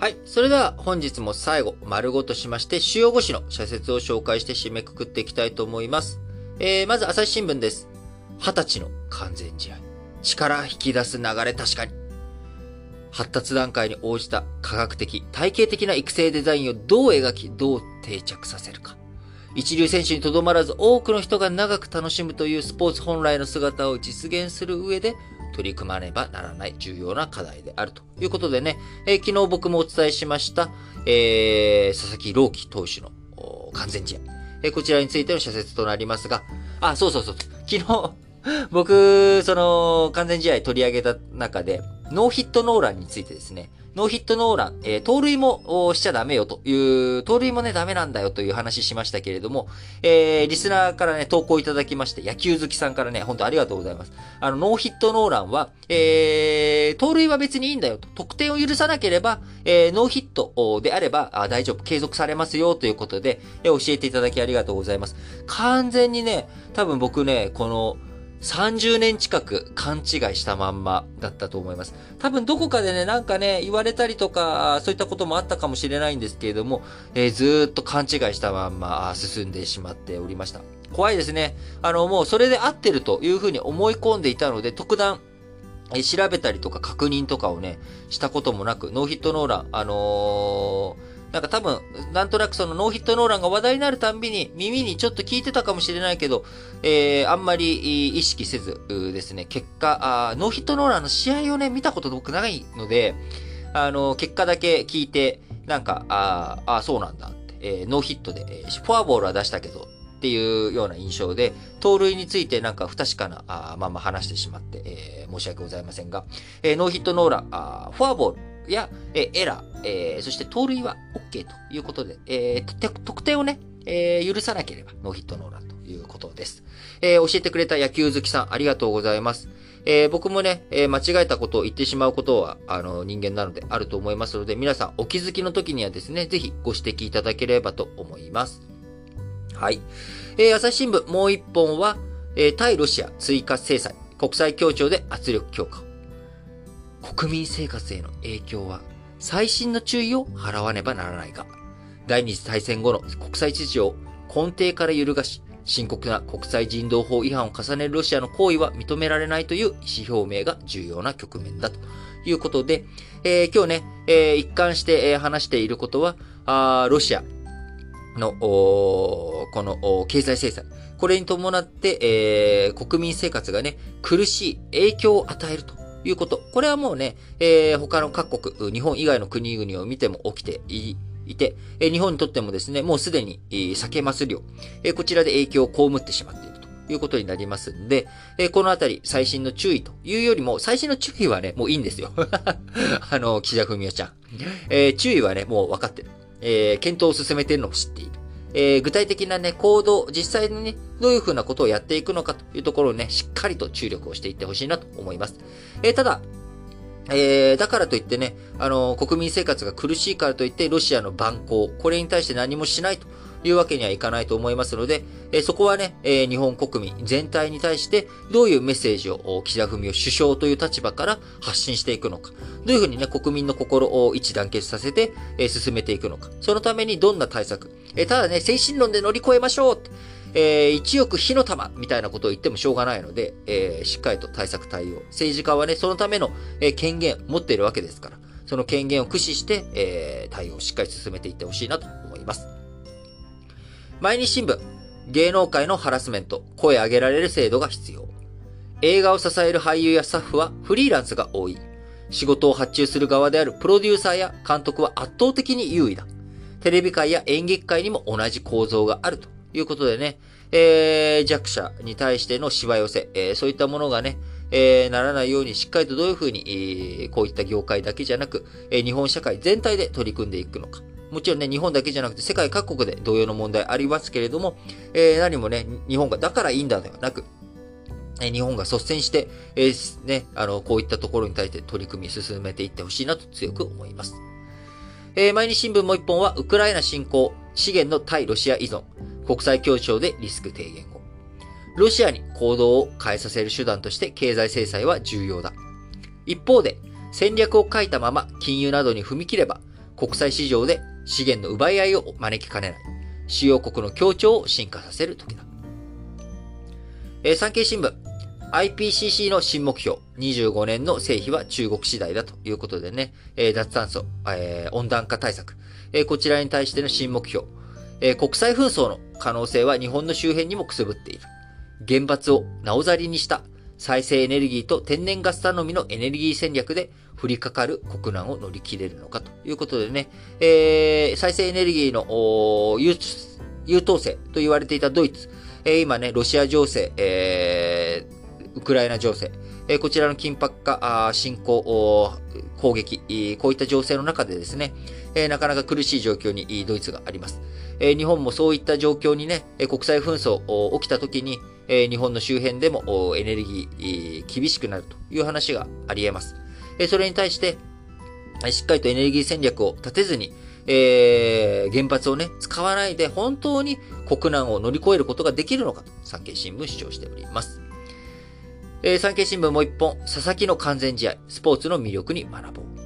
はい。それでは本日も最後、丸ごとしまして主要5紙の社説を紹介して締めくくっていきたいと思います。えー、まず朝日新聞です。20歳の完全試合。力引き出す流れ確かに。発達段階に応じた科学的、体系的な育成デザインをどう描き、どう定着させるか。一流選手にとどまらず多くの人が長く楽しむというスポーツ本来の姿を実現する上で取り組まねばならない重要な課題であるということでね、えー、昨日僕もお伝えしました、えー、佐々木朗希投手の完全試合。えー、こちらについての社説となりますが、あ、そうそうそう、昨日僕、その、完全試合取り上げた中で、ノーヒットノーランについてですね、ノーヒットノーラン、えー、盗塁もしちゃダメよという、盗塁もね、ダメなんだよという話しましたけれども、えー、リスナーからね、投稿いただきまして、野球好きさんからね、本当ありがとうございます。あの、ノーヒットノーランは、えー、盗塁は別にいいんだよと。得点を許さなければ、えー、ノーヒットであればあ大丈夫、継続されますよということで、えー、教えていただきありがとうございます。完全にね、多分僕ね、この、30年近く勘違いしたまんまだったと思います。多分どこかでね、なんかね、言われたりとか、そういったこともあったかもしれないんですけれども、えー、ずっと勘違いしたまんま進んでしまっておりました。怖いですね。あの、もうそれで合ってるというふうに思い込んでいたので、特段、え調べたりとか確認とかをね、したこともなく、ノーヒットノーラン、あのーなんか多分、なんとなくそのノーヒットノーランが話題になるたんびに耳にちょっと聞いてたかもしれないけど、えー、あんまり意識せずですね、結果、あノーヒットノーランの試合をね、見たこと僕ないので、あの、結果だけ聞いて、なんか、ああ、そうなんだって、えー、ノーヒットで、フォアボールは出したけど、っていうような印象で、盗塁についてなんか不確かなあまま話してしまって、えー、申し訳ございませんが、えー、ノーヒットノーラン、あフォアボール、や、えーエラー、えー、そして盗塁は OK ということで、えー、得点をね、えー、許さなければノーヒットノーランということです。えー、教えてくれた野球好きさん、ありがとうございます。えー、僕もね、えー、間違えたことを言ってしまうことは、あの、人間なのであると思いますので、皆さんお気づきの時にはですね、ぜひご指摘いただければと思います。はい。えー、朝日新聞もう一本は、えー、対ロシア追加制裁、国際協調で圧力強化。国民生活への影響は細心の注意を払わねばならないが、第二次大戦後の国際秩序を根底から揺るがし、深刻な国際人道法違反を重ねるロシアの行為は認められないという意思表明が重要な局面だと。いうことで、えー、今日ね、えー、一貫して、話していることは、あロシアの、この経済制裁、これに伴って、えー、国民生活がね、苦しい影響を与えると。いうこと。これはもうね、えー、他の各国、日本以外の国々を見ても起きていいて、え日本にとってもですね、もうすでに、えー、酒ます量、え、こちらで影響を被ってしまっているということになりますんで、え、このあたり、最新の注意というよりも、最新の注意はね、もういいんですよ。あの、岸田文雄ちゃん。えー、注意はね、もう分かってる。えー、検討を進めてるのを知っている。えー、具体的なね、行動、実際にね、どういうふうなことをやっていくのかというところをね、しっかりと注力をしていってほしいなと思います。えー、ただ、えー、だからといってね、あの、国民生活が苦しいからといって、ロシアの蛮行、これに対して何もしないというわけにはいかないと思いますので、え、そこはね、え、日本国民全体に対して、どういうメッセージを岸田文雄首相という立場から発信していくのか、どういうふうにね、国民の心を一致団結させて、え、進めていくのか、そのためにどんな対策、えただね、精神論で乗り越えましょうえー、一億火の玉みたいなことを言ってもしょうがないので、えー、しっかりと対策対応。政治家はね、そのための、えー、権限持っているわけですから、その権限を駆使して、えー、対応をしっかり進めていってほしいなと思います。毎日新聞、芸能界のハラスメント、声上げられる制度が必要。映画を支える俳優やスタッフはフリーランスが多い。仕事を発注する側であるプロデューサーや監督は圧倒的に優位だ。テレビ界や演劇界にも同じ構造があるということでね、えー、弱者に対してのしわ寄せ、えー、そういったものがね、えー、ならないようにしっかりとどういうふうに、えー、こういった業界だけじゃなく、えー、日本社会全体で取り組んでいくのか。もちろんね、日本だけじゃなくて世界各国で同様の問題ありますけれども、えー、何もね、日本がだからいいんだではなく、日本が率先して、えー、ね、あの、こういったところに対して取り組み進めていってほしいなと強く思います。えー、毎日新聞もう一本は、ウクライナ侵攻、資源の対ロシア依存、国際協調でリスク低減を。ロシアに行動を変えさせる手段として経済制裁は重要だ。一方で、戦略を書いたまま金融などに踏み切れば、国際市場で資源の奪い合いを招きかねない。主要国の協調を進化させる時だ。えー、産経新聞。IPCC の新目標、25年の成否は中国次第だということでね、えー、脱炭素、えー、温暖化対策、えー、こちらに対しての新目標、え国際紛争の可能性は日本の周辺にもくすぶっている。原発をなおざりにした再生エネルギーと天然ガス頼みのエネルギー戦略で降りかかる国難を乗り切れるのかということでね、えー、再生エネルギーの優等生と言われていたドイツ、えー、今ね、ロシア情勢、えー、ウクライナ情勢、え、こちらの緊迫化、侵攻、攻撃、こういった情勢の中でですね、えー、なかなか苦しい状況にドイツがあります。えー、日本もそういった状況にね、国際紛争起きた時に、えー、日本の周辺でもエネルギー厳しくなるという話があり得ます。えそれに対して、しっかりとエネルギー戦略を立てずに、えー、原発をね、使わないで本当に国難を乗り越えることができるのかと、産経新聞主張しております。えー、産経新聞もう一本、佐々木の完全試合、スポーツの魅力に学ぼう。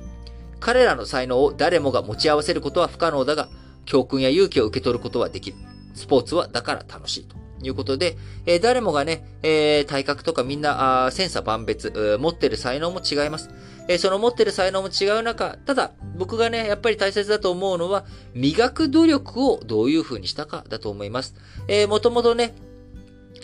彼らの才能を誰もが持ち合わせることは不可能だが、教訓や勇気を受け取ることはできる。スポーツはだから楽しいと。いうことで、えー、誰もがね、えー、体格とかみんな、あ千差万別、持ってる才能も違います。え、その持ってる才能も違う中、ただ、僕がね、やっぱり大切だと思うのは、磨く努力をどういう風にしたかだと思います。えー、もともとね、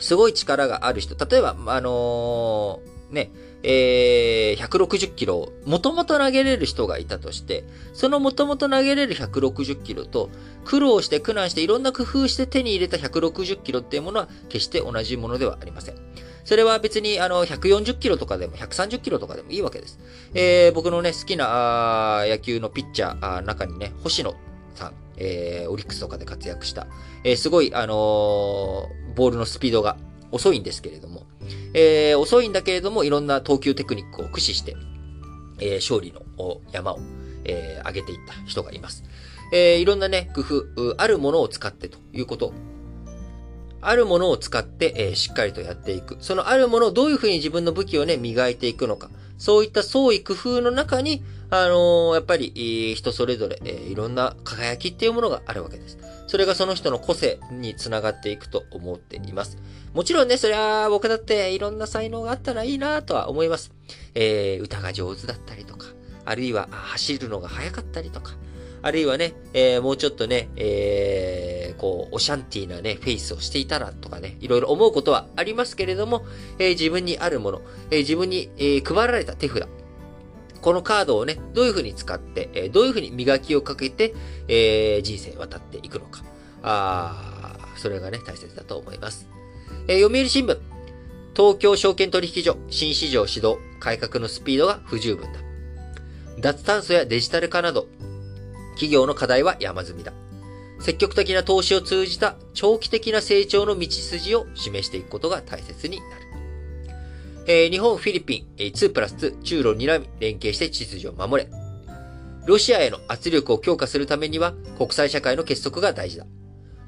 すごい力がある人、例えば、あの、ね、えー、160キロもともと投げれる人がいたとして、そのもともと投げれる160キロと、苦労して苦難していろんな工夫して手に入れた160キロっていうものは決して同じものではありません。それは別にあの140キロとかでも130キロとかでもいいわけです。えー、僕のね、好きな野球のピッチャー中にね、星野さん、えー、オリックスとかで活躍した、えー、すごい、あのー、ボールのスピードが遅いんですけれども、えー、遅いんだけれども、いろんな投球テクニックを駆使して、えー、勝利の山を、えー、上げていった人がいます。えー、いろんなね、工夫、あるものを使ってということ。あるものを使って、えー、しっかりとやっていく。そのあるものをどういうふうに自分の武器をね、磨いていくのか。そういった創意工夫の中に、あのー、やっぱり、人それぞれ、えー、いろんな輝きっていうものがあるわけです。それがその人の個性につながっていくと思っています。もちろんね、それは僕だっていろんな才能があったらいいなとは思います。えー、歌が上手だったりとか、あるいは走るのが速かったりとか、あるいはね、えー、もうちょっとね、えー、こう、オシャンティーなね、フェイスをしていたらとかね、いろいろ思うことはありますけれども、えー、自分にあるもの、え、自分に、え、配られた手札、このカードをね、どういう風に使って、えどういう風に磨きをかけて、えー、人生渡っていくのか。あそれがね、大切だと思います。えー、読売新聞。東京証券取引所、新市場指導、改革のスピードが不十分だ。脱炭素やデジタル化など、企業の課題は山積みだ。積極的な投資を通じた長期的な成長の道筋を示していくことが大切になる。えー、日本、フィリピン、えー、2プラス2、中ロ睨み、連携して秩序を守れ。ロシアへの圧力を強化するためには、国際社会の結束が大事だ。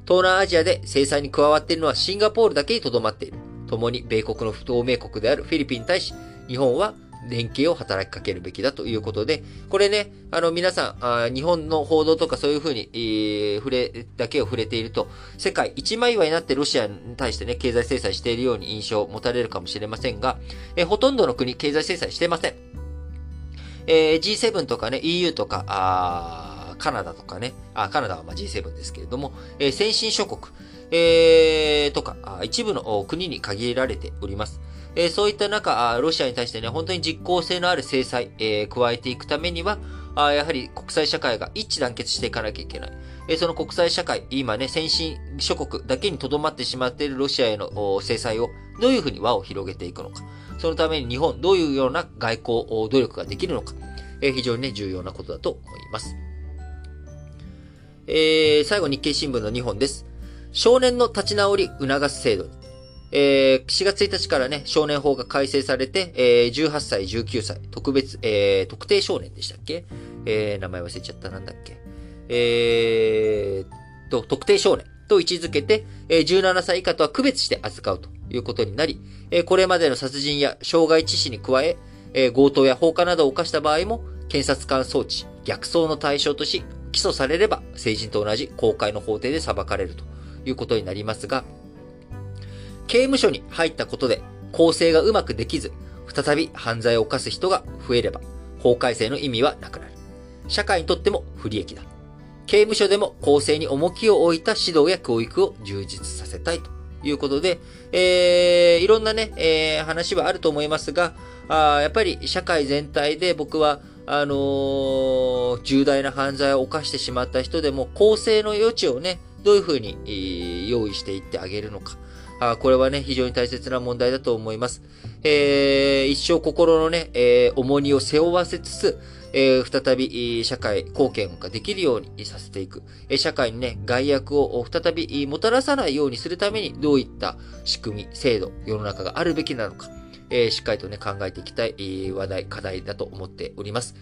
東南アジアで制裁に加わっているのはシンガポールだけにとどまっている。共に米国の不透明国であるフィリピンに対し、日本は連携を働きかけるべきだということで、これね、あの皆さん、あ日本の報道とかそういうふうに、えー、触れ、だけを触れていると、世界一枚岩になってロシアに対してね、経済制裁しているように印象を持たれるかもしれませんが、えー、ほとんどの国経済制裁してません。えー、G7 とかね、EU とか、あカナダとかね、あカナダはま G7 ですけれども、えー、先進諸国、えー、とか、一部の国に限られております。えー、そういった中、ロシアに対してね、本当に実効性のある制裁、えー、加えていくためには、あやはり国際社会が一致団結していかなきゃいけない。えー、その国際社会、今ね、先進諸国だけに留まってしまっているロシアへの制裁をどういうふうに輪を広げていくのか。そのために日本、どういうような外交努力ができるのか。えー、非常にね、重要なことだと思います。えー、最後日経新聞の2本です。少年の立ち直り促す制度に。えー、4月1日からね、少年法が改正されて、えー、18歳、19歳、特別、えー、特定少年でしたっけ？えー、名前忘れちゃった、なんだっけ？えー、と、特定少年と位置づけて、えー、17歳以下とは区別して扱うということになり、えー、これまでの殺人や傷害致死に加え、えー、強盗や放火などを犯した場合も、検察官装置、逆走の対象とし、起訴されれば成人と同じ公開の法廷で裁かれるということになりますが、刑務所に入ったことで構成がうまくできず、再び犯罪を犯す人が増えれば、法改正の意味はなくなる。社会にとっても不利益だ。刑務所でも構成に重きを置いた指導や教育を充実させたいということで、えー、いろんなね、えー、話はあると思いますが、あやっぱり社会全体で僕は、あのー、重大な犯罪を犯してしまった人でも、構成の余地をね、どういうふうに、用意していってあげるのか。あこれはね、非常に大切な問題だと思います。えー、一生心のね、えー、重荷を背負わせつつ、えー、再び社会貢献ができるようにさせていく。え社会にね、害悪を再びもたらさないようにするためにどういった仕組み、制度、世の中があるべきなのか。えー、しっかりとね、考えていきたい話題、課題だと思っております。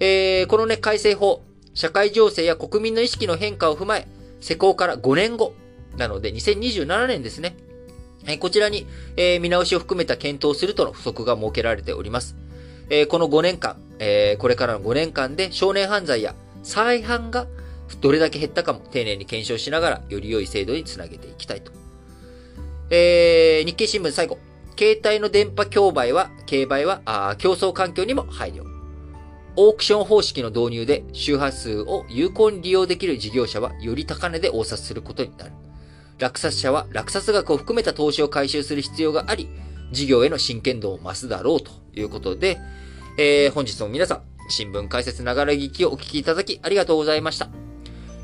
えー、このね、改正法、社会情勢や国民の意識の変化を踏まえ、施行から5年後、なので2027年ですね。こちらに、え、見直しを含めた検討するとの不足が設けられております。え、この5年間、え、これからの5年間で少年犯罪や再犯がどれだけ減ったかも丁寧に検証しながら、より良い制度につなげていきたいと。えー、日経新聞最後。携帯の電波競売は、競売は、あ競争環境にも配慮。オークション方式の導入で周波数を有効に利用できる事業者はより高値で応札することになる。落札者は落札額を含めた投資を回収する必要があり、事業への真剣度を増すだろうということで、えー、本日も皆さん、新聞解説ながら聞きをお聞きいただきありがとうございました。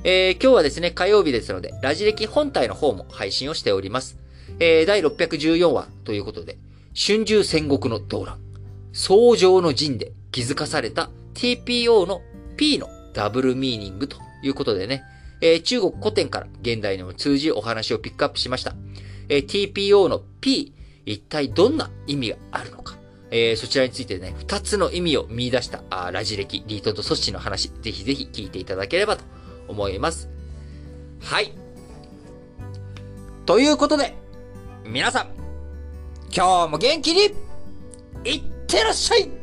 えー、今日はですね、火曜日ですので、ラジ歴本体の方も配信をしております。えー、第614話ということで、春秋戦国の動乱、創上の陣で気づかされた TPO の P のダブルミーニングということでね、えー、中国古典から現代にも通じお話をピックアップしました。えー、TPO の P、一体どんな意味があるのか。えー、そちらについてね、二つの意味を見出したあラジ歴、リートとソッシの話、ぜひぜひ聞いていただければと思います。はい。ということで、皆さん、今日も元気に、いってらっしゃい